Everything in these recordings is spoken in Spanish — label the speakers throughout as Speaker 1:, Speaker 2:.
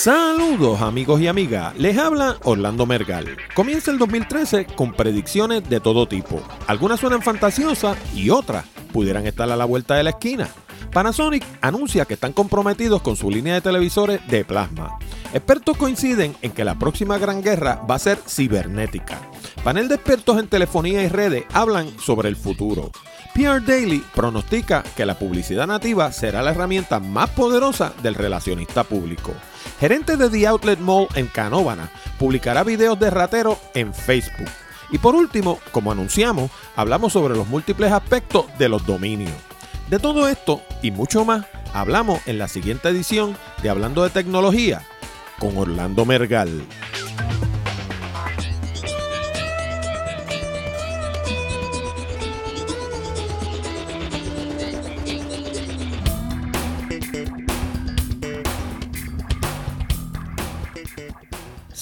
Speaker 1: Saludos amigos y amigas, les habla Orlando Mergal. Comienza el 2013 con predicciones de todo tipo. Algunas suenan fantasiosas y otras pudieran estar a la vuelta de la esquina. Panasonic anuncia que están comprometidos con su línea de televisores de plasma. Expertos coinciden en que la próxima gran guerra va a ser cibernética. Panel de expertos en telefonía y redes hablan sobre el futuro. PR Daily pronostica que la publicidad nativa será la herramienta más poderosa del relacionista público. Gerente de The Outlet Mall en Canóvana publicará videos de ratero en Facebook. Y por último, como anunciamos, hablamos sobre los múltiples aspectos de los dominios. De todo esto y mucho más, hablamos en la siguiente edición de Hablando de Tecnología con Orlando Mergal.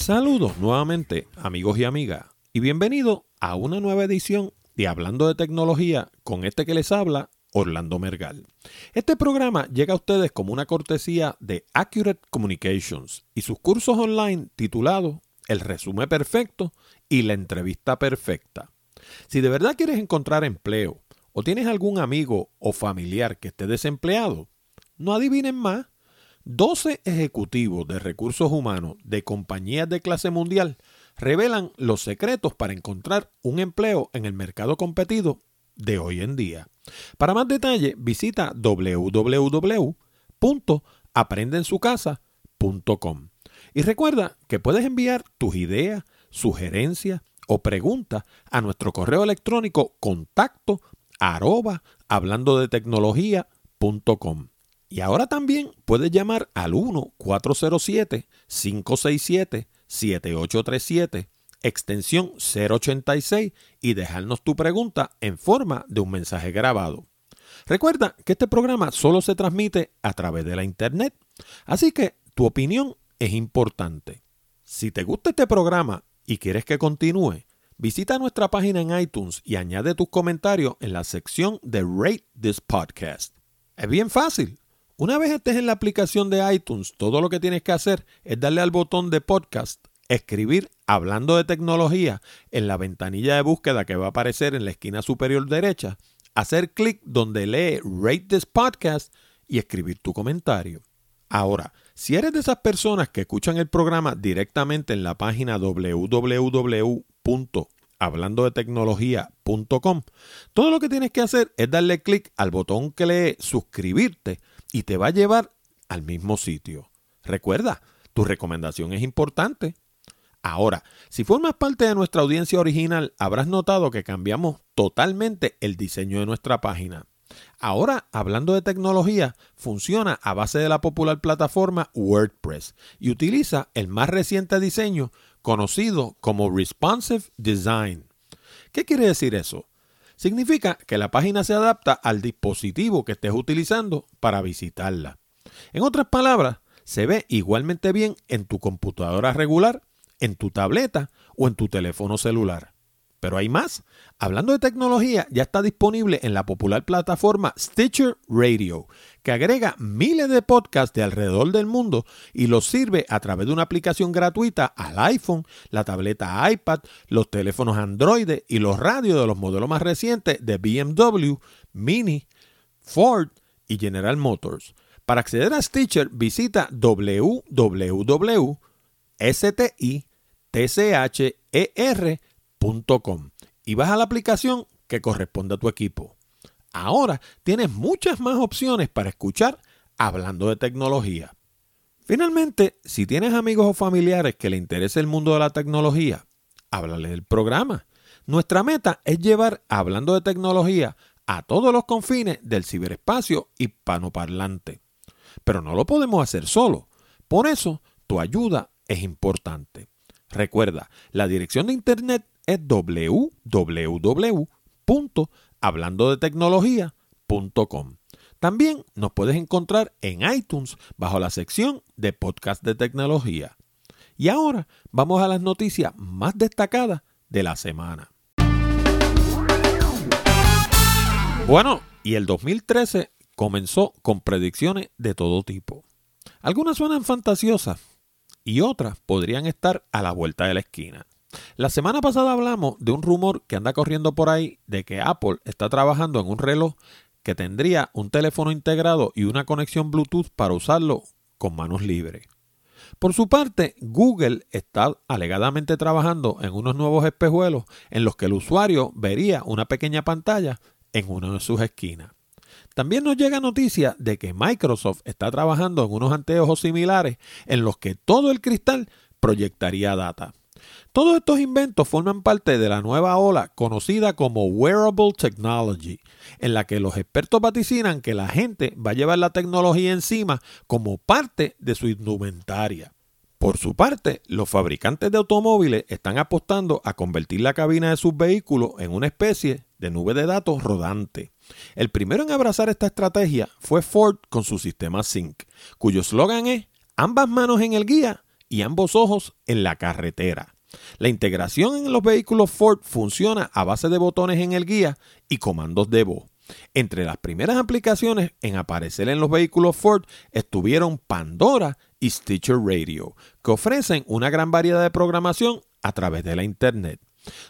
Speaker 1: Saludos nuevamente amigos y amigas y bienvenido a una nueva edición de Hablando de Tecnología con este que les habla Orlando Mergal. Este programa llega a ustedes como una cortesía de Accurate Communications y sus cursos online titulados El resumen perfecto y la entrevista perfecta. Si de verdad quieres encontrar empleo o tienes algún amigo o familiar que esté desempleado, no adivinen más 12 ejecutivos de recursos humanos de compañías de clase mundial revelan los secretos para encontrar un empleo en el mercado competido de hoy en día. Para más detalle, visita www.aprendensucasa.com. Y recuerda que puedes enviar tus ideas, sugerencias o preguntas a nuestro correo electrónico contacto de tecnología.com. Y ahora también puedes llamar al 1-407-567-7837, extensión 086 y dejarnos tu pregunta en forma de un mensaje grabado. Recuerda que este programa solo se transmite a través de la internet, así que tu opinión es importante. Si te gusta este programa y quieres que continúe, visita nuestra página en iTunes y añade tus comentarios en la sección de Rate This Podcast. Es bien fácil una vez estés en la aplicación de iTunes, todo lo que tienes que hacer es darle al botón de podcast, escribir hablando de tecnología en la ventanilla de búsqueda que va a aparecer en la esquina superior derecha, hacer clic donde lee Rate this podcast y escribir tu comentario. Ahora, si eres de esas personas que escuchan el programa directamente en la página www.hablandodetecnología.com, todo lo que tienes que hacer es darle clic al botón que lee suscribirte y te va a llevar al mismo sitio. Recuerda, tu recomendación es importante. Ahora, si formas parte de nuestra audiencia original, habrás notado que cambiamos totalmente el diseño de nuestra página. Ahora, hablando de tecnología, funciona a base de la popular plataforma WordPress y utiliza el más reciente diseño conocido como Responsive Design. ¿Qué quiere decir eso? Significa que la página se adapta al dispositivo que estés utilizando para visitarla. En otras palabras, se ve igualmente bien en tu computadora regular, en tu tableta o en tu teléfono celular. Pero hay más. Hablando de tecnología, ya está disponible en la popular plataforma Stitcher Radio, que agrega miles de podcasts de alrededor del mundo y los sirve a través de una aplicación gratuita al iPhone, la tableta iPad, los teléfonos Android y los radios de los modelos más recientes de BMW, Mini, Ford y General Motors. Para acceder a Stitcher, visita www.stitcher.com y vas a la aplicación que corresponde a tu equipo. Ahora tienes muchas más opciones para escuchar hablando de tecnología. Finalmente, si tienes amigos o familiares que le interese el mundo de la tecnología, háblale del programa. Nuestra meta es llevar hablando de tecnología a todos los confines del ciberespacio hispanoparlante. Pero no lo podemos hacer solo. Por eso, tu ayuda es importante. Recuerda, la dirección de internet es www.hablandodetecnología.com. También nos puedes encontrar en iTunes bajo la sección de podcast de tecnología. Y ahora vamos a las noticias más destacadas de la semana. Bueno, y el 2013 comenzó con predicciones de todo tipo. Algunas suenan fantasiosas, y otras podrían estar a la vuelta de la esquina. La semana pasada hablamos de un rumor que anda corriendo por ahí de que Apple está trabajando en un reloj que tendría un teléfono integrado y una conexión Bluetooth para usarlo con manos libres. Por su parte, Google está alegadamente trabajando en unos nuevos espejuelos en los que el usuario vería una pequeña pantalla en una de sus esquinas. También nos llega noticia de que Microsoft está trabajando en unos anteojos similares en los que todo el cristal proyectaría data. Todos estos inventos forman parte de la nueva ola conocida como Wearable Technology, en la que los expertos vaticinan que la gente va a llevar la tecnología encima como parte de su indumentaria. Por su parte, los fabricantes de automóviles están apostando a convertir la cabina de sus vehículos en una especie de nube de datos rodante. El primero en abrazar esta estrategia fue Ford con su sistema Sync, cuyo eslogan es ambas manos en el guía y ambos ojos en la carretera. La integración en los vehículos Ford funciona a base de botones en el guía y comandos de voz. Entre las primeras aplicaciones en aparecer en los vehículos Ford estuvieron Pandora y Stitcher Radio, que ofrecen una gran variedad de programación a través de la Internet.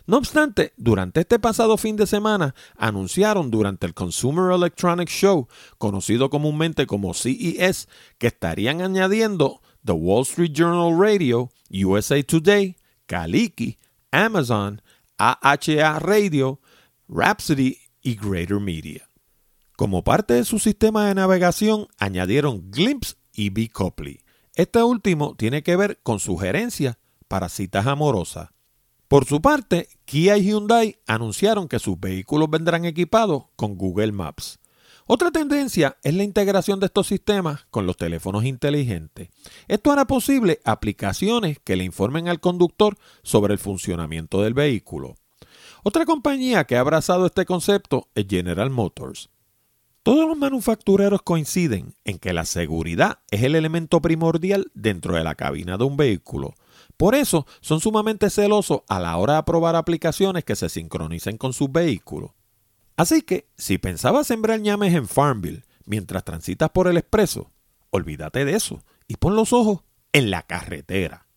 Speaker 1: No obstante, durante este pasado fin de semana anunciaron durante el Consumer Electronics Show, conocido comúnmente como CES, que estarían añadiendo The Wall Street Journal Radio, USA Today, Kaliki, Amazon, AHA Radio, Rhapsody y Greater Media. Como parte de su sistema de navegación, añadieron Glimpse y B. Copley. Este último tiene que ver con sugerencias para citas amorosas. Por su parte, Kia y Hyundai anunciaron que sus vehículos vendrán equipados con Google Maps. Otra tendencia es la integración de estos sistemas con los teléfonos inteligentes. Esto hará posible aplicaciones que le informen al conductor sobre el funcionamiento del vehículo. Otra compañía que ha abrazado este concepto es General Motors. Todos los manufactureros coinciden en que la seguridad es el elemento primordial dentro de la cabina de un vehículo. Por eso son sumamente celosos a la hora de aprobar aplicaciones que se sincronicen con sus vehículos. Así que, si pensabas sembrar ñames en Farmville mientras transitas por el expreso, olvídate de eso y pon los ojos en la carretera.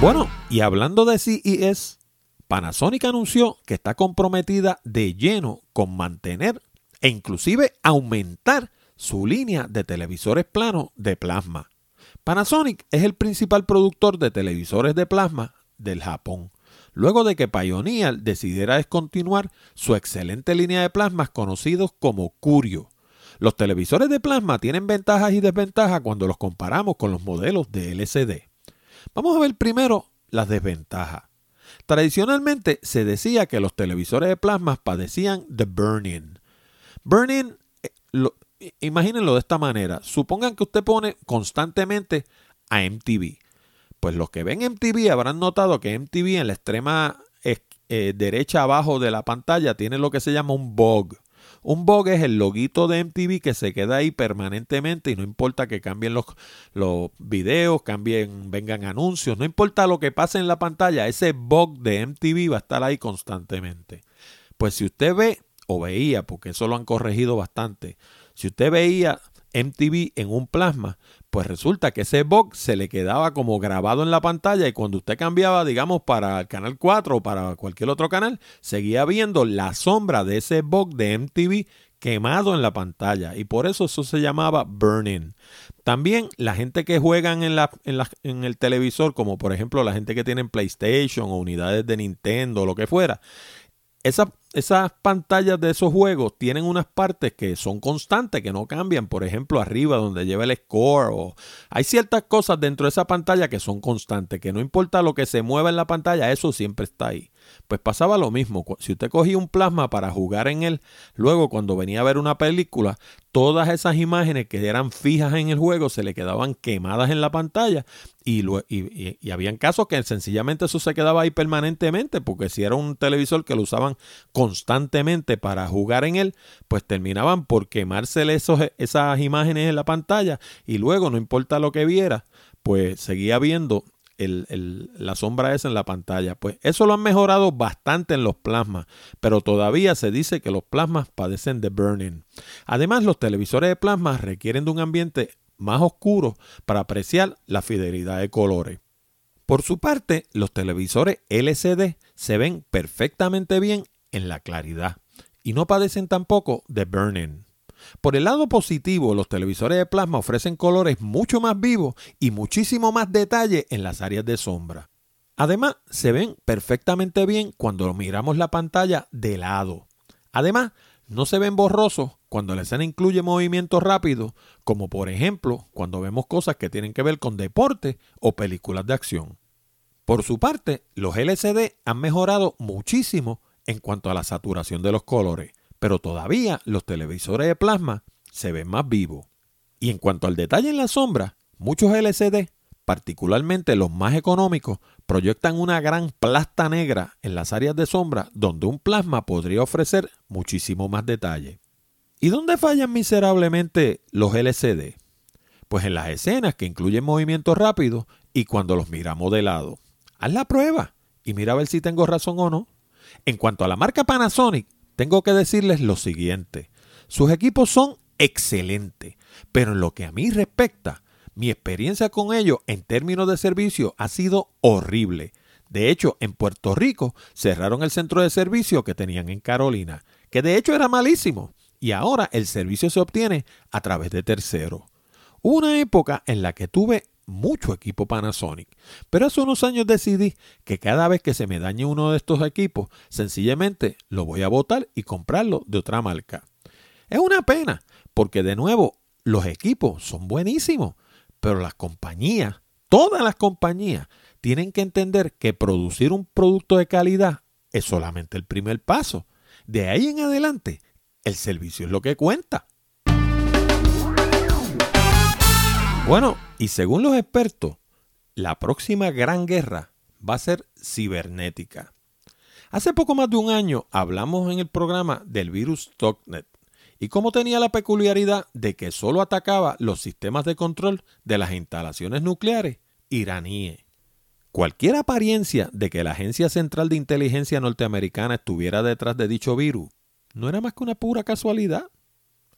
Speaker 1: Bueno, y hablando de CES, Panasonic anunció que está comprometida de lleno con mantener e inclusive aumentar su línea de televisores planos de plasma. Panasonic es el principal productor de televisores de plasma del Japón luego de que Pioneer decidiera descontinuar su excelente línea de plasmas conocidos como Curio. Los televisores de plasma tienen ventajas y desventajas cuando los comparamos con los modelos de LCD. Vamos a ver primero las desventajas. Tradicionalmente se decía que los televisores de plasma padecían de burning. Burning, eh, imagínenlo de esta manera. Supongan que usted pone constantemente a MTV. Pues los que ven MTV habrán notado que MTV en la extrema eh, derecha abajo de la pantalla tiene lo que se llama un bug. Un bug es el loguito de MTV que se queda ahí permanentemente y no importa que cambien los, los videos, cambien, vengan anuncios, no importa lo que pase en la pantalla, ese bug de MTV va a estar ahí constantemente. Pues si usted ve o veía, porque eso lo han corregido bastante, si usted veía MTV en un plasma, pues resulta que ese box se le quedaba como grabado en la pantalla y cuando usted cambiaba, digamos, para el canal 4 o para cualquier otro canal, seguía viendo la sombra de ese box de MTV quemado en la pantalla y por eso eso se llamaba burning. También la gente que juegan en, la, en, en el televisor, como por ejemplo la gente que tiene PlayStation o unidades de Nintendo o lo que fuera, esa esas pantallas de esos juegos tienen unas partes que son constantes, que no cambian. Por ejemplo, arriba donde lleva el score. O... Hay ciertas cosas dentro de esa pantalla que son constantes, que no importa lo que se mueva en la pantalla, eso siempre está ahí. Pues pasaba lo mismo. Si usted cogía un plasma para jugar en él, luego cuando venía a ver una película, todas esas imágenes que eran fijas en el juego se le quedaban quemadas en la pantalla y, y, habían casos que sencillamente eso se quedaba ahí permanentemente porque si era un televisor que lo usaban constantemente para jugar en él, pues terminaban por quemársele esas imágenes en la pantalla y luego no importa lo que viera, pues seguía viendo la sombra esa en la pantalla. Pues eso lo han mejorado bastante en los plasmas, pero todavía se dice que los plasmas padecen de burning. Además, los televisores de plasma requieren de un ambiente más oscuros para apreciar la fidelidad de colores. Por su parte, los televisores LCD se ven perfectamente bien en la claridad y no padecen tampoco de burn-in. Por el lado positivo, los televisores de plasma ofrecen colores mucho más vivos y muchísimo más detalle en las áreas de sombra. Además, se ven perfectamente bien cuando miramos la pantalla de lado. Además, no se ven borrosos cuando la escena incluye movimientos rápidos, como por ejemplo cuando vemos cosas que tienen que ver con deporte o películas de acción. Por su parte, los LCD han mejorado muchísimo en cuanto a la saturación de los colores, pero todavía los televisores de plasma se ven más vivos. Y en cuanto al detalle en la sombra, muchos LCD, particularmente los más económicos, proyectan una gran plasta negra en las áreas de sombra donde un plasma podría ofrecer muchísimo más detalle. ¿Y dónde fallan miserablemente los LCD? Pues en las escenas que incluyen movimientos rápidos y cuando los miramos de lado. Haz la prueba y mira a ver si tengo razón o no. En cuanto a la marca Panasonic, tengo que decirles lo siguiente. Sus equipos son excelentes, pero en lo que a mí respecta, mi experiencia con ellos en términos de servicio ha sido horrible. De hecho, en Puerto Rico cerraron el centro de servicio que tenían en Carolina, que de hecho era malísimo, y ahora el servicio se obtiene a través de terceros. Una época en la que tuve mucho equipo Panasonic, pero hace unos años decidí que cada vez que se me dañe uno de estos equipos, sencillamente lo voy a botar y comprarlo de otra marca. Es una pena, porque de nuevo, los equipos son buenísimos, pero las compañías, todas las compañías, tienen que entender que producir un producto de calidad es solamente el primer paso. De ahí en adelante, el servicio es lo que cuenta. Bueno, y según los expertos, la próxima gran guerra va a ser cibernética. Hace poco más de un año hablamos en el programa del virus TalkNet y cómo tenía la peculiaridad de que solo atacaba los sistemas de control de las instalaciones nucleares iraníes. Cualquier apariencia de que la Agencia Central de Inteligencia norteamericana estuviera detrás de dicho virus no era más que una pura casualidad.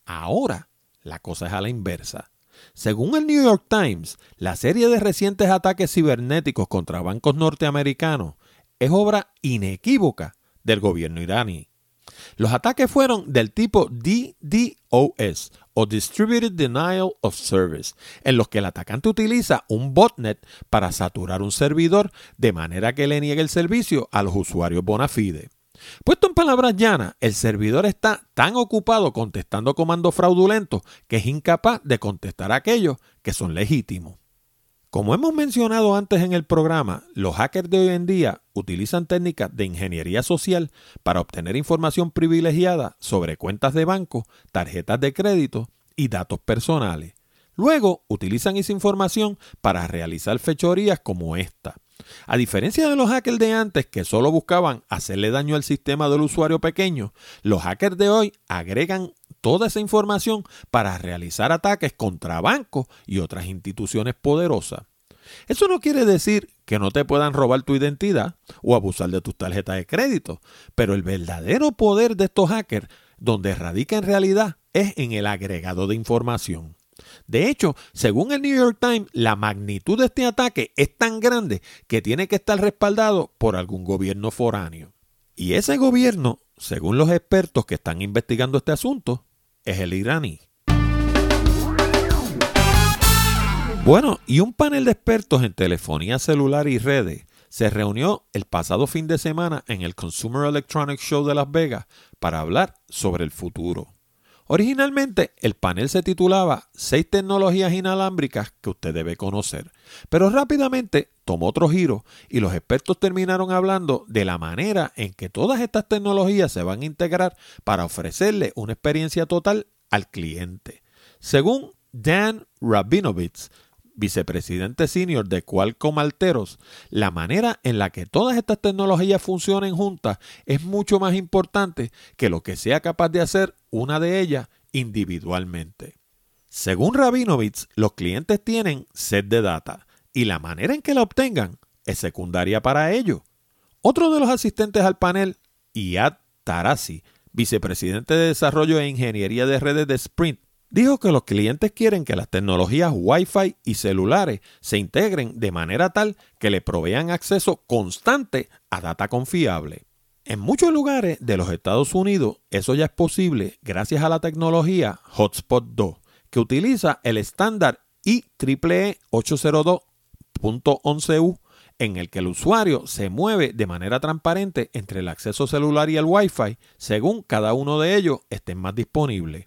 Speaker 1: Ahora la cosa es a la inversa. Según el New York Times, la serie de recientes ataques cibernéticos contra bancos norteamericanos es obra inequívoca del gobierno iraní. Los ataques fueron del tipo DDoS o Distributed Denial of Service, en los que el atacante utiliza un botnet para saturar un servidor de manera que le niegue el servicio a los usuarios bona fide. Puesto en palabras llanas, el servidor está tan ocupado contestando comandos fraudulentos que es incapaz de contestar aquellos que son legítimos. Como hemos mencionado antes en el programa, los hackers de hoy en día utilizan técnicas de ingeniería social para obtener información privilegiada sobre cuentas de banco, tarjetas de crédito y datos personales. Luego utilizan esa información para realizar fechorías como esta. A diferencia de los hackers de antes que solo buscaban hacerle daño al sistema del usuario pequeño, los hackers de hoy agregan toda esa información para realizar ataques contra bancos y otras instituciones poderosas. Eso no quiere decir que no te puedan robar tu identidad o abusar de tus tarjetas de crédito, pero el verdadero poder de estos hackers, donde radica en realidad, es en el agregado de información. De hecho, según el New York Times, la magnitud de este ataque es tan grande que tiene que estar respaldado por algún gobierno foráneo. Y ese gobierno, según los expertos que están investigando este asunto, es el iraní. Bueno, y un panel de expertos en telefonía celular y redes se reunió el pasado fin de semana en el Consumer Electronics Show de Las Vegas para hablar sobre el futuro. Originalmente el panel se titulaba Seis tecnologías inalámbricas que usted debe conocer, pero rápidamente tomó otro giro y los expertos terminaron hablando de la manera en que todas estas tecnologías se van a integrar para ofrecerle una experiencia total al cliente. Según Dan Rabinovitz, vicepresidente senior de Qualcomm Alteros, la manera en la que todas estas tecnologías funcionen juntas es mucho más importante que lo que sea capaz de hacer una de ellas individualmente. Según Rabinovitz, los clientes tienen set de data y la manera en que la obtengan es secundaria para ello. Otro de los asistentes al panel, Iad Tarasi, vicepresidente de Desarrollo e Ingeniería de Redes de Sprint, dijo que los clientes quieren que las tecnologías Wi-Fi y celulares se integren de manera tal que le provean acceso constante a data confiable. En muchos lugares de los Estados Unidos eso ya es posible gracias a la tecnología Hotspot 2, que utiliza el estándar IEEE 802.11u en el que el usuario se mueve de manera transparente entre el acceso celular y el Wi-Fi según cada uno de ellos esté más disponible.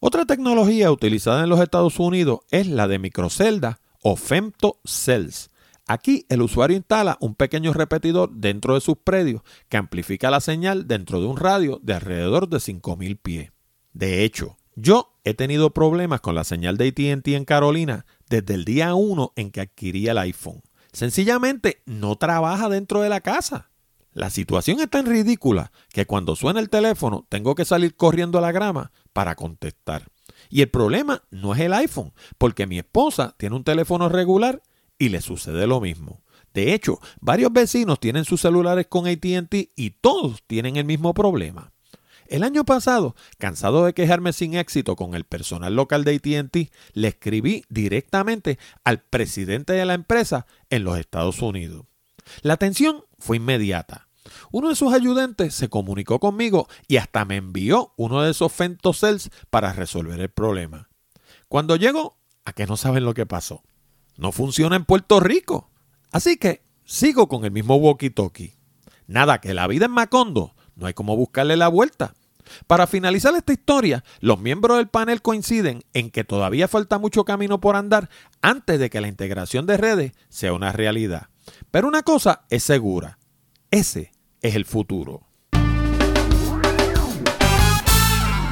Speaker 1: Otra tecnología utilizada en los Estados Unidos es la de microcelda o femtocells, Aquí el usuario instala un pequeño repetidor dentro de sus predios que amplifica la señal dentro de un radio de alrededor de 5.000 pies. De hecho, yo he tenido problemas con la señal de ATT en Carolina desde el día 1 en que adquirí el iPhone. Sencillamente no trabaja dentro de la casa. La situación es tan ridícula que cuando suena el teléfono tengo que salir corriendo a la grama para contestar. Y el problema no es el iPhone, porque mi esposa tiene un teléfono regular y le sucede lo mismo. De hecho, varios vecinos tienen sus celulares con ATT y todos tienen el mismo problema. El año pasado, cansado de quejarme sin éxito con el personal local de ATT, le escribí directamente al presidente de la empresa en los Estados Unidos. La atención fue inmediata. Uno de sus ayudantes se comunicó conmigo y hasta me envió uno de esos femtocells para resolver el problema. Cuando llegó, a que no saben lo que pasó. No funciona en Puerto Rico. Así que sigo con el mismo walkie-talkie. Nada, que la vida en Macondo no hay como buscarle la vuelta. Para finalizar esta historia, los miembros del panel coinciden en que todavía falta mucho camino por andar antes de que la integración de redes sea una realidad. Pero una cosa es segura, ese es el futuro.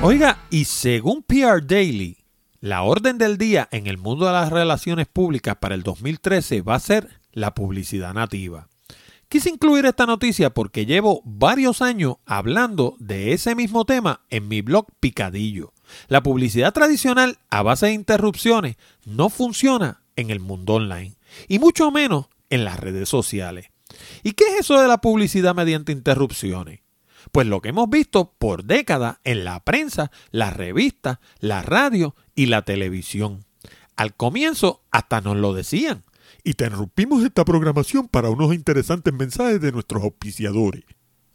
Speaker 1: Oiga, y según PR Daily, la orden del día en el mundo de las relaciones públicas para el 2013 va a ser la publicidad nativa. Quise incluir esta noticia porque llevo varios años hablando de ese mismo tema en mi blog Picadillo. La publicidad tradicional a base de interrupciones no funciona en el mundo online y mucho menos en las redes sociales. ¿Y qué es eso de la publicidad mediante interrupciones? Pues lo que hemos visto por décadas en la prensa, la revista, la radio y la televisión. Al comienzo hasta nos lo decían. Y te interrumpimos esta programación para unos interesantes mensajes de nuestros auspiciadores.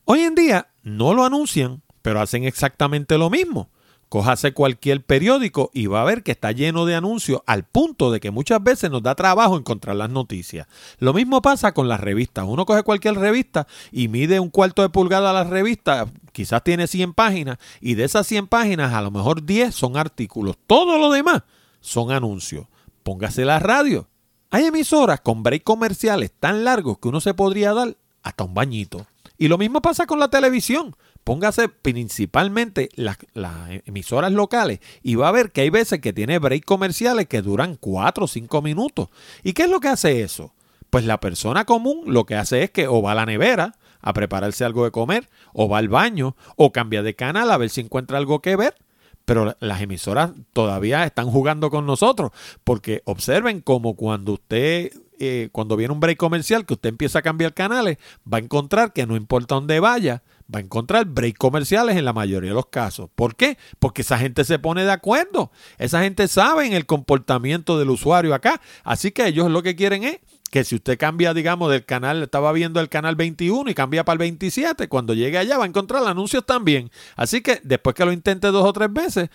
Speaker 1: Hoy en día no lo anuncian, pero hacen exactamente lo mismo. Cójase cualquier periódico y va a ver que está lleno de anuncios al punto de que muchas veces nos da trabajo encontrar las noticias. Lo mismo pasa con las revistas. Uno coge cualquier revista y mide un cuarto de pulgada la revista, quizás tiene 100 páginas y de esas 100 páginas a lo mejor 10 son artículos. Todo lo demás son anuncios. Póngase la radio. Hay emisoras con break comerciales tan largos que uno se podría dar hasta un bañito. Y lo mismo pasa con la televisión póngase principalmente las, emisoras locales y va a ver que hay veces que tiene break comerciales que duran 4 o 5 minutos. ¿Y qué es lo que hace eso? Pues la persona común lo que hace es que o va a la nevera a prepararse algo de comer, o va al baño, o cambia de canal a ver si encuentra algo que ver. Pero las emisoras todavía están jugando con nosotros, porque observen como cuando usted eh, cuando viene un break comercial, que usted empieza a cambiar canales, va a encontrar que no importa dónde vaya, va a encontrar break comerciales en la mayoría de los casos. ¿Por qué? Porque esa gente se pone de acuerdo. Esa gente sabe el comportamiento del usuario acá. Así que ellos lo que quieren es que si usted cambia, digamos, del canal, estaba viendo el canal 21 y cambia para el 27, cuando llegue allá va a encontrar anuncios también. Así que después que lo intente dos o tres veces,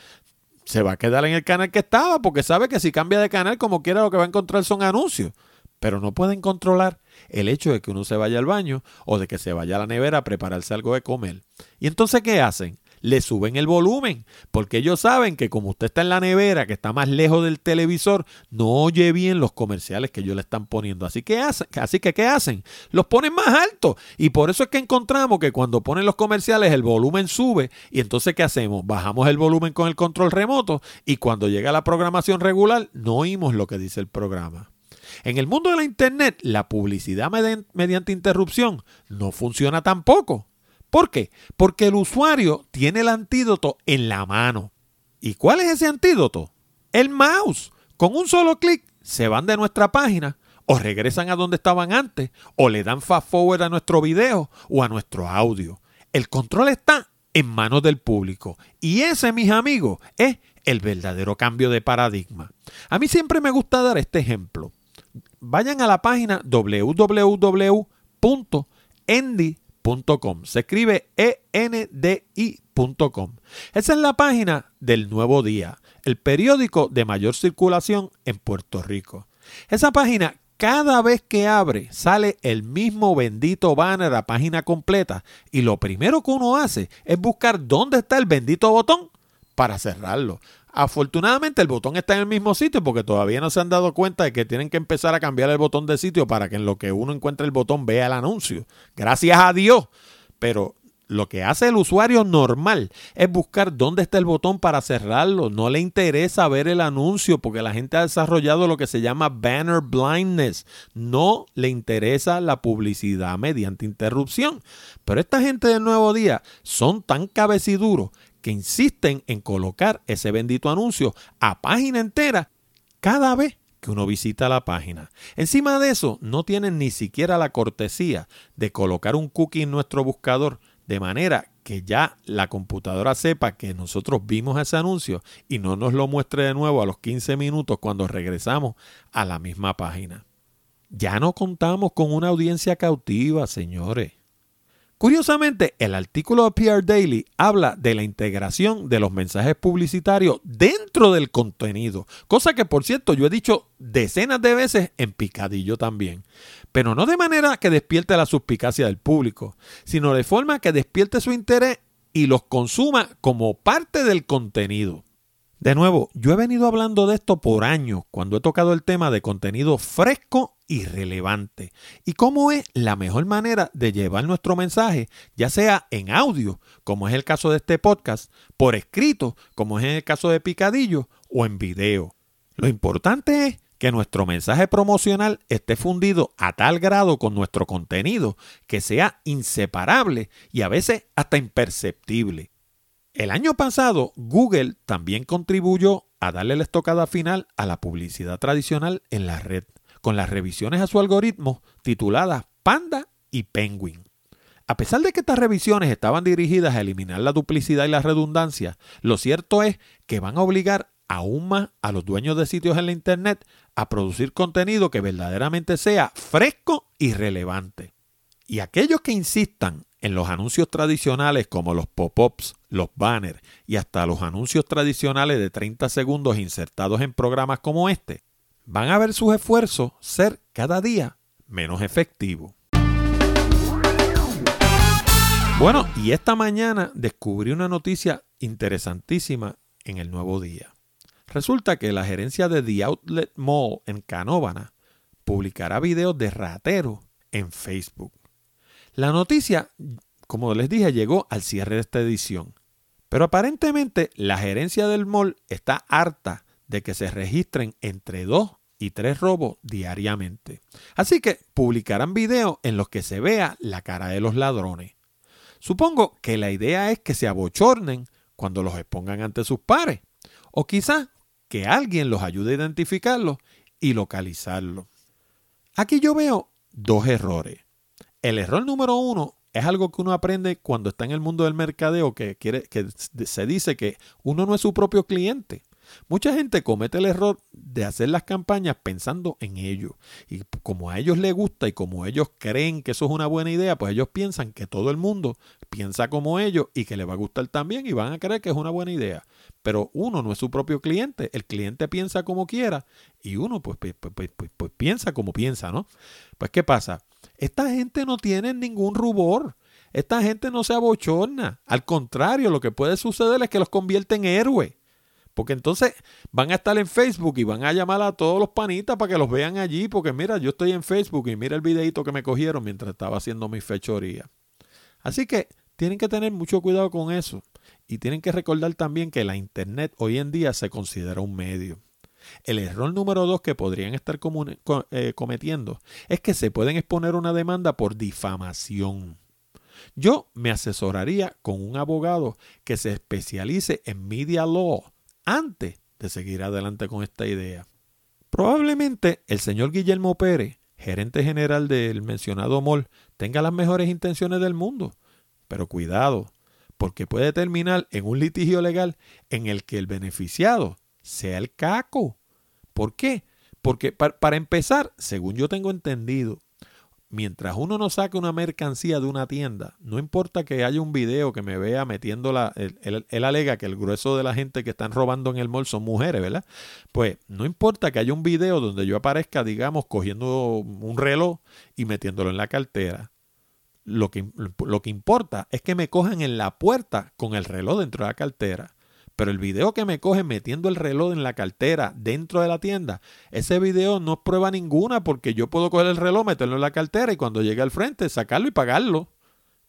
Speaker 1: se va a quedar en el canal que estaba porque sabe que si cambia de canal, como quiera, lo que va a encontrar son anuncios pero no pueden controlar el hecho de que uno se vaya al baño o de que se vaya a la nevera a prepararse algo de comer. ¿Y entonces qué hacen? Le suben el volumen, porque ellos saben que como usted está en la nevera, que está más lejos del televisor, no oye bien los comerciales que ellos le están poniendo. Así que, así que ¿qué hacen? Los ponen más altos. Y por eso es que encontramos que cuando ponen los comerciales el volumen sube. Y entonces ¿qué hacemos? Bajamos el volumen con el control remoto y cuando llega la programación regular no oímos lo que dice el programa. En el mundo de la Internet, la publicidad mediante interrupción no funciona tampoco. ¿Por qué? Porque el usuario tiene el antídoto en la mano. ¿Y cuál es ese antídoto? El mouse. Con un solo clic se van de nuestra página o regresan a donde estaban antes o le dan fast forward a nuestro video o a nuestro audio. El control está en manos del público y ese, mis amigos, es el verdadero cambio de paradigma. A mí siempre me gusta dar este ejemplo. Vayan a la página www.endy.com. Se escribe E-N-D-I.com. Esa es la página del Nuevo Día, el periódico de mayor circulación en Puerto Rico. Esa página cada vez que abre sale el mismo bendito banner a página completa y lo primero que uno hace es buscar dónde está el bendito botón para cerrarlo. Afortunadamente el botón está en el mismo sitio porque todavía no se han dado cuenta de que tienen que empezar a cambiar el botón de sitio para que en lo que uno encuentre el botón vea el anuncio. Gracias a Dios. Pero lo que hace el usuario normal es buscar dónde está el botón para cerrarlo. No le interesa ver el anuncio porque la gente ha desarrollado lo que se llama banner blindness. No le interesa la publicidad mediante interrupción. Pero esta gente del nuevo día son tan cabeciduros que insisten en colocar ese bendito anuncio a página entera cada vez que uno visita la página. Encima de eso, no tienen ni siquiera la cortesía de colocar un cookie en nuestro buscador de manera que ya la computadora sepa que nosotros vimos ese anuncio y no nos lo muestre de nuevo a los 15 minutos cuando regresamos a la misma página. Ya no contamos con una audiencia cautiva, señores. Curiosamente, el artículo de PR Daily habla de la integración de los mensajes publicitarios dentro del contenido, cosa que por cierto yo he dicho decenas de veces en picadillo también, pero no de manera que despierte la suspicacia del público, sino de forma que despierte su interés y los consuma como parte del contenido. De nuevo, yo he venido hablando de esto por años cuando he tocado el tema de contenido fresco y relevante y cómo es la mejor manera de llevar nuestro mensaje, ya sea en audio, como es el caso de este podcast, por escrito, como es en el caso de Picadillo, o en video. Lo importante es que nuestro mensaje promocional esté fundido a tal grado con nuestro contenido que sea inseparable y a veces hasta imperceptible. El año pasado, Google también contribuyó a darle la estocada final a la publicidad tradicional en la red, con las revisiones a su algoritmo tituladas Panda y Penguin. A pesar de que estas revisiones estaban dirigidas a eliminar la duplicidad y la redundancia, lo cierto es que van a obligar aún más a los dueños de sitios en la Internet a producir contenido que verdaderamente sea fresco y relevante. Y aquellos que insistan en los anuncios tradicionales como los pop-ups, los banners y hasta los anuncios tradicionales de 30 segundos insertados en programas como este, van a ver sus esfuerzos ser cada día menos efectivos. Bueno, y esta mañana descubrí una noticia interesantísima en el nuevo día. Resulta que la gerencia de The Outlet Mall en Canóvana publicará videos de rateros en Facebook. La noticia, como les dije, llegó al cierre de esta edición. Pero aparentemente la gerencia del mall está harta de que se registren entre dos y tres robos diariamente. Así que publicarán videos en los que se vea la cara de los ladrones. Supongo que la idea es que se abochornen cuando los expongan ante sus pares. O quizás que alguien los ayude a identificarlos y localizarlos. Aquí yo veo dos errores. El error número uno es algo que uno aprende cuando está en el mundo del mercadeo, que, quiere, que se dice que uno no es su propio cliente. Mucha gente comete el error de hacer las campañas pensando en ellos. Y como a ellos les gusta y como ellos creen que eso es una buena idea, pues ellos piensan que todo el mundo piensa como ellos y que le va a gustar también y van a creer que es una buena idea. Pero uno no es su propio cliente. El cliente piensa como quiera y uno pues, pues, pues, pues piensa como piensa, ¿no? Pues ¿qué pasa? Esta gente no tiene ningún rubor. Esta gente no se abochorna. Al contrario, lo que puede suceder es que los convierte en héroes. Porque entonces van a estar en Facebook y van a llamar a todos los panitas para que los vean allí. Porque mira, yo estoy en Facebook y mira el videito que me cogieron mientras estaba haciendo mi fechoría. Así que tienen que tener mucho cuidado con eso. Y tienen que recordar también que la Internet hoy en día se considera un medio. El error número dos que podrían estar eh, cometiendo es que se pueden exponer una demanda por difamación. Yo me asesoraría con un abogado que se especialice en media law antes de seguir adelante con esta idea. Probablemente el señor Guillermo Pérez, gerente general del mencionado mall, tenga las mejores intenciones del mundo. Pero cuidado, porque puede terminar en un litigio legal en el que el beneficiado sea el caco. ¿Por qué? Porque para, empezar, según yo tengo entendido, mientras uno no saque una mercancía de una tienda, no importa que haya un video que me vea metiéndola, él, él, alega que el grueso de la gente que están robando en el mall son mujeres, ¿verdad? Pues no importa que haya un video donde yo aparezca, digamos, cogiendo un reloj y metiéndolo en la cartera. Lo que, lo que importa es que me cojan en la puerta con el reloj dentro de la cartera. Pero el video que me coge metiendo el reloj en la cartera dentro de la tienda, ese video no es prueba ninguna porque yo puedo coger el reloj, meterlo en la cartera y cuando llegue al frente sacarlo y pagarlo.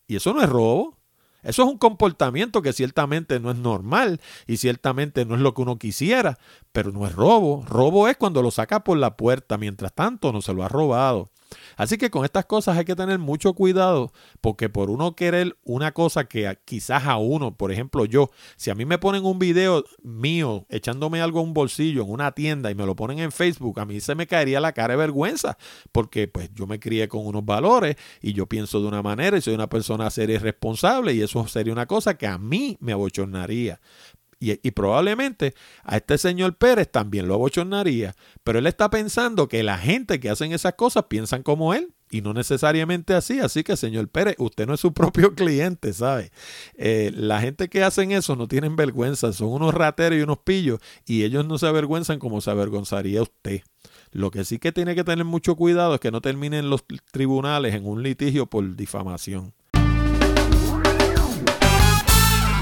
Speaker 1: Y eso no es robo. Eso es un comportamiento que ciertamente no es normal y ciertamente no es lo que uno quisiera, pero no es robo. Robo es cuando lo saca por la puerta, mientras tanto no se lo ha robado. Así que con estas cosas hay que tener mucho cuidado porque por uno querer una cosa que quizás a uno, por ejemplo yo, si a mí me ponen un video mío echándome algo a un bolsillo en una tienda y me lo ponen en Facebook, a mí se me caería la cara de vergüenza porque pues yo me crié con unos valores y yo pienso de una manera y soy una persona seria y responsable y eso sería una cosa que a mí me abochornaría. Y, probablemente a este señor Pérez también lo abochornaría, pero él está pensando que la gente que hacen esas cosas piensan como él y no necesariamente así. Así que, señor Pérez, usted no es su propio cliente, ¿sabe? Eh, la gente que hacen eso no tienen vergüenza, son unos rateros y unos pillos y ellos no se avergüenzan como se avergonzaría usted. Lo que sí que tiene que tener mucho cuidado es que no terminen los tribunales en un litigio por difamación.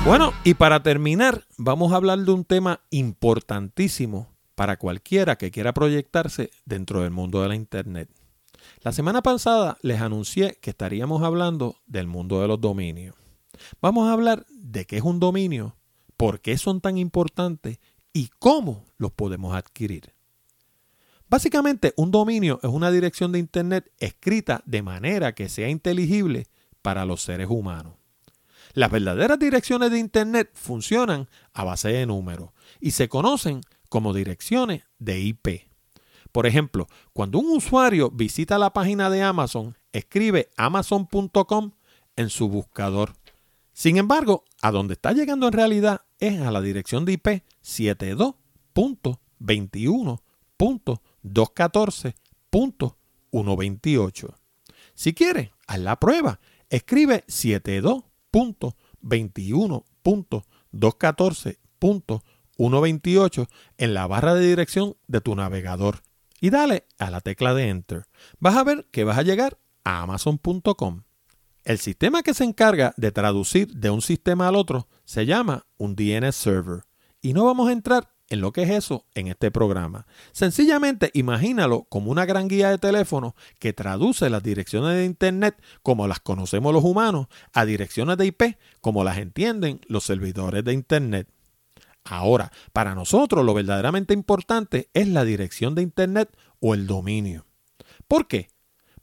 Speaker 1: Bueno, y para terminar, vamos a hablar de un tema importantísimo para cualquiera que quiera proyectarse dentro del mundo de la Internet. La semana pasada les anuncié que estaríamos hablando del mundo de los dominios. Vamos a hablar de qué es un dominio, por qué son tan importantes y cómo los podemos adquirir. Básicamente, un dominio es una dirección de Internet escrita de manera que sea inteligible para los seres humanos. Las verdaderas direcciones de Internet funcionan a base de números y se conocen como direcciones de IP. Por ejemplo, cuando un usuario visita la página de Amazon, escribe amazon.com en su buscador. Sin embargo, a donde está llegando en realidad es a la dirección de IP 72.21.214.128. Si quiere, haz la prueba. Escribe 72 21.214.128 en la barra de dirección de tu navegador y dale a la tecla de Enter. Vas a ver que vas a llegar a amazon.com. El sistema que se encarga de traducir de un sistema al otro se llama un DNS server y no vamos a entrar en lo que es eso en este programa. Sencillamente imagínalo como una gran guía de teléfono que traduce las direcciones de Internet como las conocemos los humanos a direcciones de IP como las entienden los servidores de Internet. Ahora, para nosotros lo verdaderamente importante es la dirección de Internet o el dominio. ¿Por qué?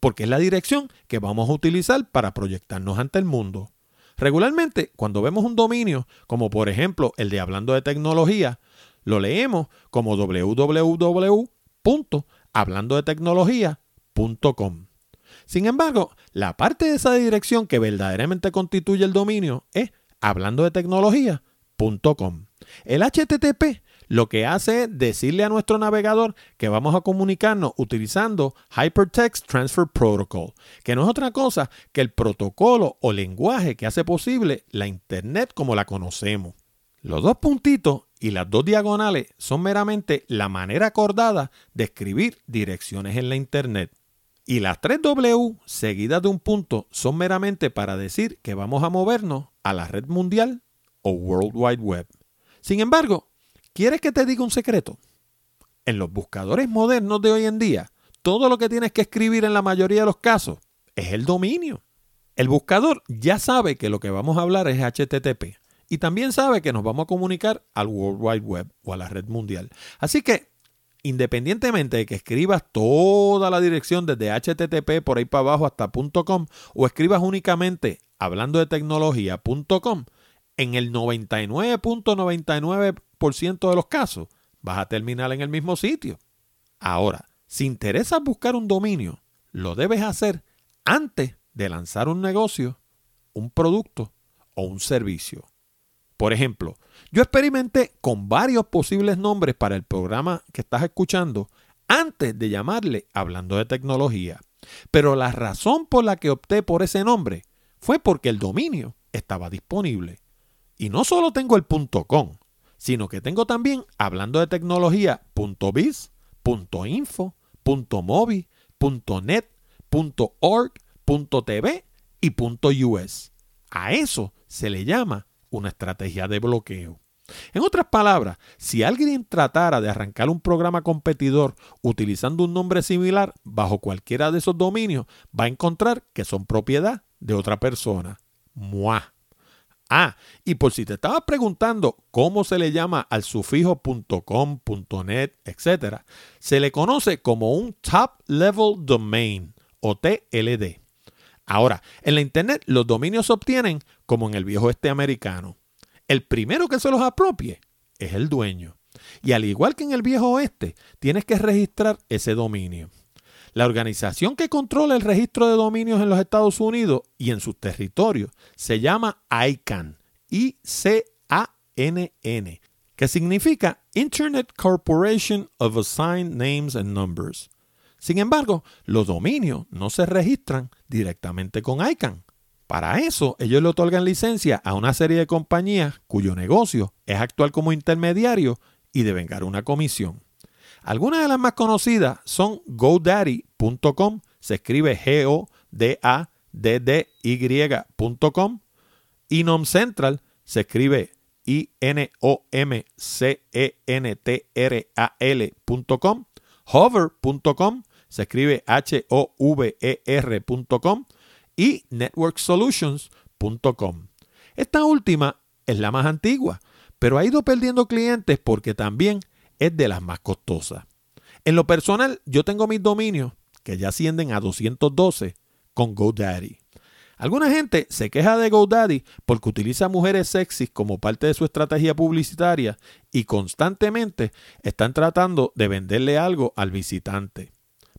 Speaker 1: Porque es la dirección que vamos a utilizar para proyectarnos ante el mundo. Regularmente, cuando vemos un dominio, como por ejemplo el de hablando de tecnología, lo leemos como www.hablandodetecnología.com. Sin embargo, la parte de esa dirección que verdaderamente constituye el dominio es hablandodetecnología.com. El HTTP lo que hace es decirle a nuestro navegador que vamos a comunicarnos utilizando Hypertext Transfer Protocol, que no es otra cosa que el protocolo o lenguaje que hace posible la Internet como la conocemos. Los dos puntitos y las dos diagonales son meramente la manera acordada de escribir direcciones en la Internet. Y las tres W seguidas de un punto son meramente para decir que vamos a movernos a la red mundial o World Wide Web. Sin embargo, ¿quieres que te diga un secreto? En los buscadores modernos de hoy en día, todo lo que tienes que escribir en la mayoría de los casos es el dominio. El buscador ya sabe que lo que vamos a hablar es HTTP y también sabe que nos vamos a comunicar al World Wide Web o a la red mundial. Así que, independientemente de que escribas toda la dirección desde HTTP por ahí para abajo hasta .com o escribas únicamente hablando de tecnología.com, en el 99.99% de los casos vas a terminar en el mismo sitio. Ahora, si interesas buscar un dominio, lo debes hacer antes de lanzar un negocio, un producto o un servicio. Por ejemplo, yo experimenté con varios posibles nombres para el programa que estás escuchando antes de llamarle hablando de tecnología. Pero la razón por la que opté por ese nombre fue porque el dominio estaba disponible. Y no solo tengo el .com, sino que tengo también hablando de tecnología.biz, .info, .mobi, .net, .org, .tv y .us. A eso se le llama una estrategia de bloqueo. En otras palabras, si alguien tratara de arrancar un programa competidor utilizando un nombre similar bajo cualquiera de esos dominios, va a encontrar que son propiedad de otra persona. Mua. Ah, y por si te estabas preguntando cómo se le llama al sufijo .com, .net, etc., se le conoce como un Top Level Domain o TLD. Ahora, en la Internet los dominios se obtienen como en el viejo este americano. El primero que se los apropie es el dueño. Y al igual que en el viejo oeste, tienes que registrar ese dominio. La organización que controla el registro de dominios en los Estados Unidos y en sus territorios se llama ICANN, I-C-A-N-N, que significa Internet Corporation of Assigned Names and Numbers. Sin embargo, los dominios no se registran directamente con ICANN. Para eso, ellos le otorgan licencia a una serie de compañías cuyo negocio es actuar como intermediario y devengar una comisión. Algunas de las más conocidas son GoDaddy.com, se escribe G-O-D-A-D-D-Y.com, Inom Central, se escribe I-N-O-M-C-E-N-T-R-A-L.com, Hover.com, se escribe H-O-V-E-R.com y networksolutions.com. Esta última es la más antigua, pero ha ido perdiendo clientes porque también es de las más costosas. En lo personal, yo tengo mis dominios que ya ascienden a 212 con GoDaddy. Alguna gente se queja de GoDaddy porque utiliza mujeres sexys como parte de su estrategia publicitaria y constantemente están tratando de venderle algo al visitante.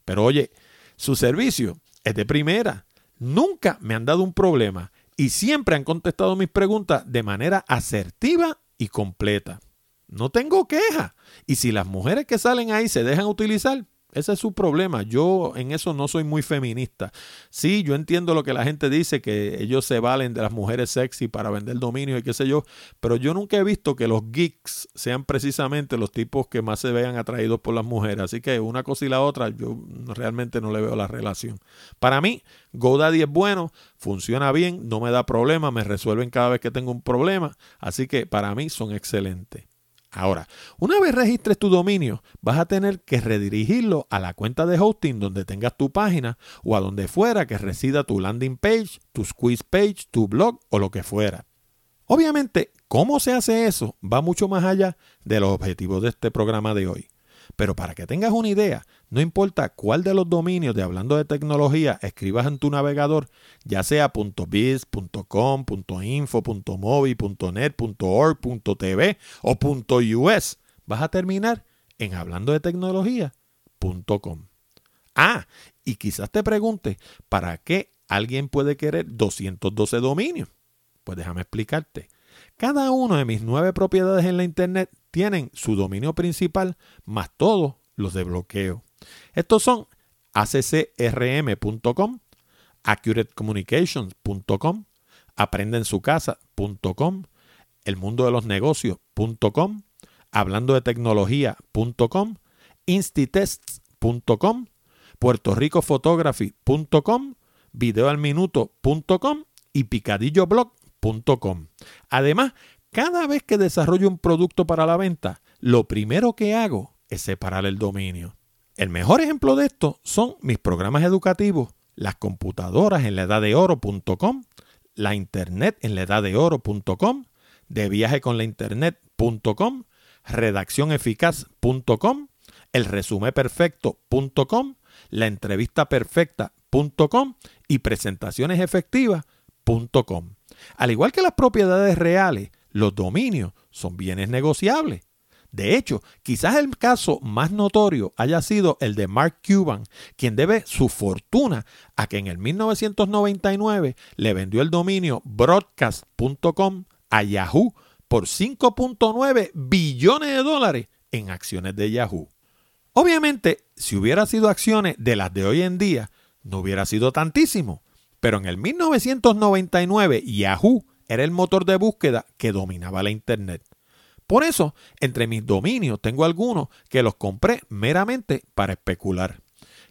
Speaker 1: Pero oye, su servicio es de primera. Nunca me han dado un problema y siempre han contestado mis preguntas de manera asertiva y completa. No tengo queja. Y si las mujeres que salen ahí se dejan utilizar, ese es su problema. Yo en eso no soy muy feminista. Sí, yo entiendo lo que la gente dice, que ellos se valen de las mujeres sexy para vender dominio y qué sé yo, pero yo nunca he visto que los geeks sean precisamente los tipos que más se vean atraídos por las mujeres. Así que una cosa y la otra, yo realmente no le veo la relación. Para mí, GoDaddy es bueno, funciona bien, no me da problema, me resuelven cada vez que tengo un problema. Así que para mí son excelentes. Ahora, una vez registres tu dominio, vas a tener que redirigirlo a la cuenta de hosting donde tengas tu página o a donde fuera que resida tu landing page, tu squeeze page, tu blog o lo que fuera. Obviamente, cómo se hace eso va mucho más allá de los objetivos de este programa de hoy. Pero para que tengas una idea, no importa cuál de los dominios de hablando de tecnología escribas en tu navegador, ya sea .biz, .com, .info, .net, .org, .tv o .us, vas a terminar en hablando de tecnología.com. Ah, y quizás te pregunte, ¿para qué alguien puede querer 212 dominios? Pues déjame explicarte. Cada uno de mis nueve propiedades en la Internet tienen su dominio principal más todos los de bloqueo. Estos son accrm.com, accuratecommunications.com, aprendensucasa.com, elmundodelosnegocios.com, hablando de tecnología.com, institests.com, puertoricophotography.com, videoalminuto.com y picadilloblog.com. Además, cada vez que desarrollo un producto para la venta, lo primero que hago es separar el dominio. El mejor ejemplo de esto son mis programas educativos, las computadoras en la edad de oro.com, la internet en la edad de oro.com, de viaje con la internet.com, redaccioneficaz.com, el resumen perfecto.com, la entrevista perfecta.com y presentaciones Al igual que las propiedades reales, los dominios son bienes negociables. De hecho, quizás el caso más notorio haya sido el de Mark Cuban, quien debe su fortuna a que en el 1999 le vendió el dominio broadcast.com a Yahoo por 5.9 billones de dólares en acciones de Yahoo. Obviamente, si hubiera sido acciones de las de hoy en día, no hubiera sido tantísimo, pero en el 1999 Yahoo era el motor de búsqueda que dominaba la Internet. Por eso, entre mis dominios tengo algunos que los compré meramente para especular.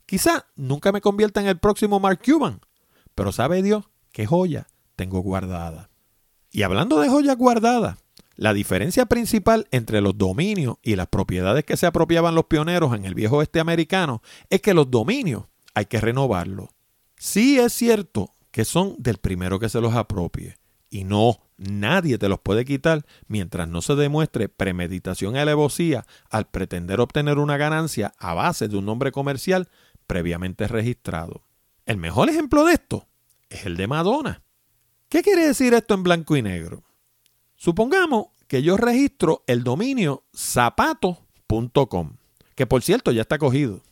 Speaker 1: Quizá nunca me convierta en el próximo Mark Cuban, pero sabe Dios qué joya tengo guardada. Y hablando de joyas guardadas, la diferencia principal entre los dominios y las propiedades que se apropiaban los pioneros en el viejo oeste americano es que los dominios hay que renovarlos. Sí es cierto que son del primero que se los apropie, y no, nadie te los puede quitar mientras no se demuestre premeditación alevosía al pretender obtener una ganancia a base de un nombre comercial previamente registrado. El mejor ejemplo de esto es el de Madonna. ¿Qué quiere decir esto en blanco y negro? Supongamos que yo registro el dominio zapato.com, que por cierto ya está cogido.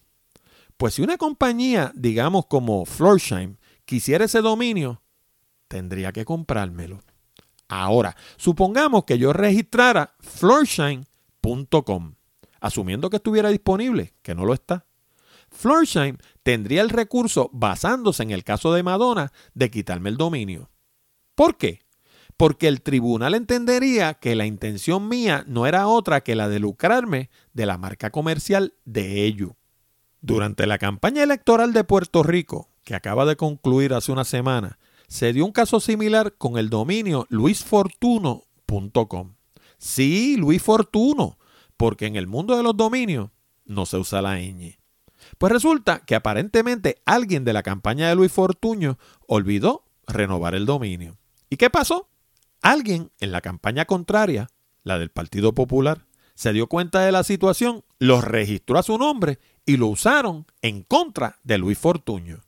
Speaker 1: Pues si una compañía, digamos como Florsheim, quisiera ese dominio, tendría que comprármelo. Ahora, supongamos que yo registrara floorshine.com, asumiendo que estuviera disponible, que no lo está. Floorshine tendría el recurso, basándose en el caso de Madonna, de quitarme el dominio. ¿Por qué? Porque el tribunal entendería que la intención mía no era otra que la de lucrarme de la marca comercial de ello. Durante la campaña electoral de Puerto Rico, que acaba de concluir hace una semana, se dio un caso similar con el dominio luisfortuno.com. Sí, Luis Fortuno, porque en el mundo de los dominios no se usa la ñ. Pues resulta que aparentemente alguien de la campaña de Luis Fortuño olvidó renovar el dominio. ¿Y qué pasó? Alguien en la campaña contraria, la del Partido Popular, se dio cuenta de la situación, lo registró a su nombre y lo usaron en contra de Luis Fortuño.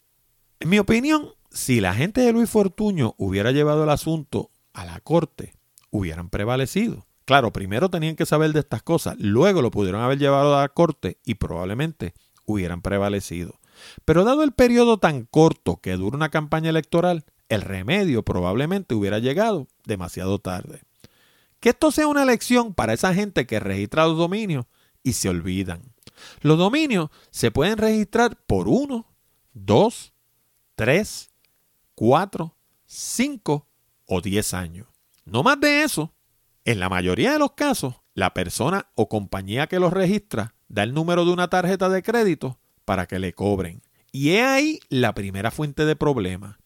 Speaker 1: En mi opinión, si la gente de Luis Fortuño hubiera llevado el asunto a la corte, hubieran prevalecido. Claro, primero tenían que saber de estas cosas, luego lo pudieron haber llevado a la corte y probablemente hubieran prevalecido. Pero dado el periodo tan corto que dura una campaña electoral, el remedio probablemente hubiera llegado demasiado tarde. Que esto sea una lección para esa gente que registra los dominios y se olvidan. Los dominios se pueden registrar por uno, dos, tres, 4, 5 o 10 años. No más de eso. En la mayoría de los casos, la persona o compañía que los registra da el número de una tarjeta de crédito para que le cobren. Y es ahí la primera fuente de problema.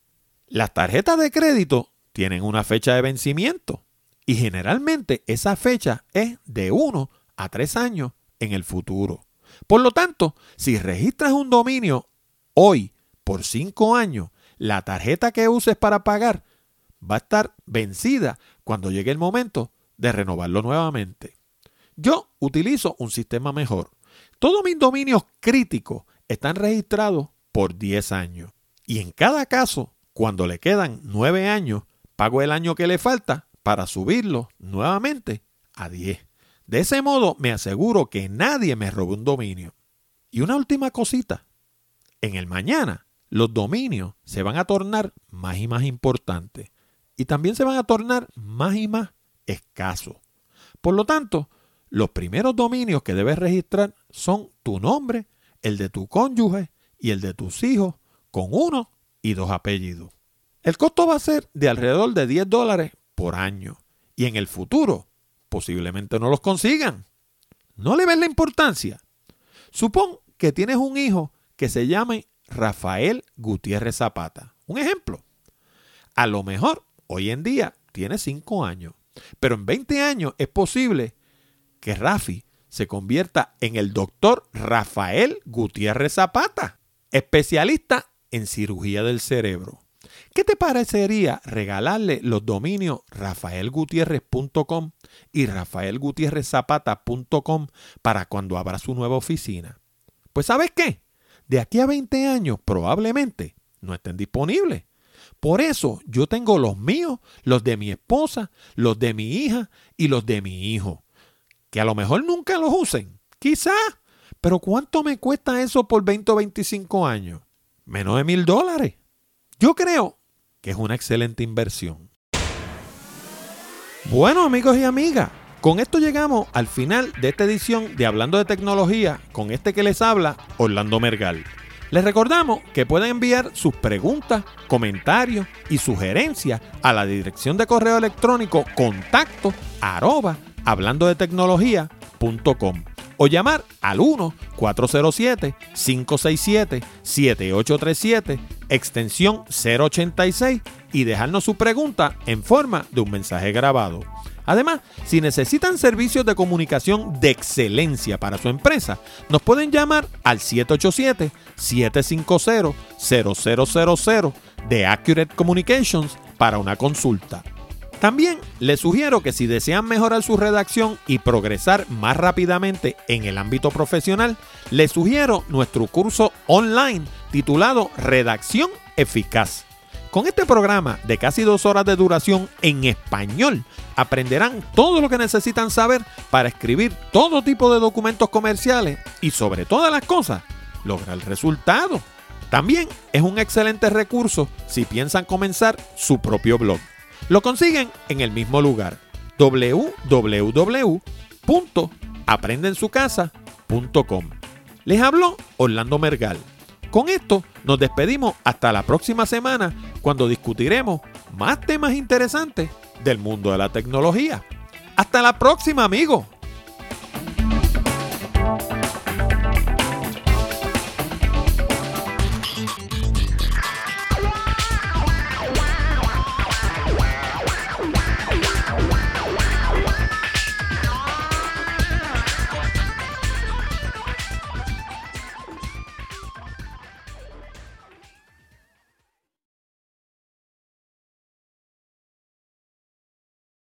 Speaker 1: Las tarjetas de crédito tienen una fecha de vencimiento y generalmente esa fecha es de 1 a 3 años en el futuro. Por lo tanto, si registras un dominio hoy por 5 años la tarjeta que uses para pagar va a estar vencida cuando llegue el momento de renovarlo nuevamente. Yo utilizo un sistema mejor. Todos mis dominios críticos están registrados por 10 años. Y en cada caso, cuando le quedan 9 años, pago el año que le falta para subirlo nuevamente a 10. De ese modo me aseguro que nadie me robe un dominio. Y una última cosita. En el mañana los dominios se van a tornar más y más importantes y también se van a tornar más y más escasos. Por lo tanto, los primeros dominios que debes registrar son tu nombre, el de tu cónyuge y el de tus hijos con uno y dos apellidos. El costo va a ser de alrededor de 10 dólares por año y en el futuro posiblemente no los consigan. ¿No le ves la importancia? Supón que tienes un hijo que se llame Rafael Gutiérrez Zapata. Un ejemplo. A lo mejor hoy en día tiene 5 años, pero en 20 años es posible que Rafi se convierta en el doctor Rafael Gutiérrez Zapata, especialista en cirugía del cerebro. ¿Qué te parecería regalarle los dominios rafaelgutierrez.com y rafaelgutierrezapata.com para cuando abra su nueva oficina? Pues ¿sabes qué? de aquí a 20 años probablemente no estén disponibles. Por eso yo tengo los míos, los de mi esposa, los de mi hija y los de mi hijo. que a lo mejor nunca los usen. Quizá. Pero ¿cuánto me cuesta eso por 20 o 25 años? Menos de mil dólares. Yo creo que es una excelente inversión. Bueno amigos y amigas, con esto llegamos al final de esta edición de Hablando de Tecnología con este que les habla, Orlando Mergal. Les recordamos que pueden enviar sus preguntas, comentarios y sugerencias a la dirección de correo electrónico contacto arroba hablando de tecnología.com o llamar al 1-407-567-7837, extensión 086 y dejarnos su pregunta en forma de un mensaje grabado. Además, si necesitan servicios de comunicación de excelencia para su empresa, nos pueden llamar al 787-750-0000 de Accurate Communications para una consulta. También les sugiero que si desean mejorar su redacción y progresar más rápidamente en el ámbito profesional, les sugiero nuestro curso online titulado Redacción Eficaz. Con este programa de casi dos horas de duración en español, aprenderán todo lo que necesitan saber para escribir todo tipo de documentos comerciales y sobre todas las cosas, lograr el resultado. También es un excelente recurso si piensan comenzar su propio blog. Lo consiguen en el mismo lugar, www.aprendensucasa.com. Les habló Orlando Mergal. Con esto nos despedimos hasta la próxima semana cuando discutiremos más temas interesantes del mundo de la tecnología. Hasta la próxima, amigos.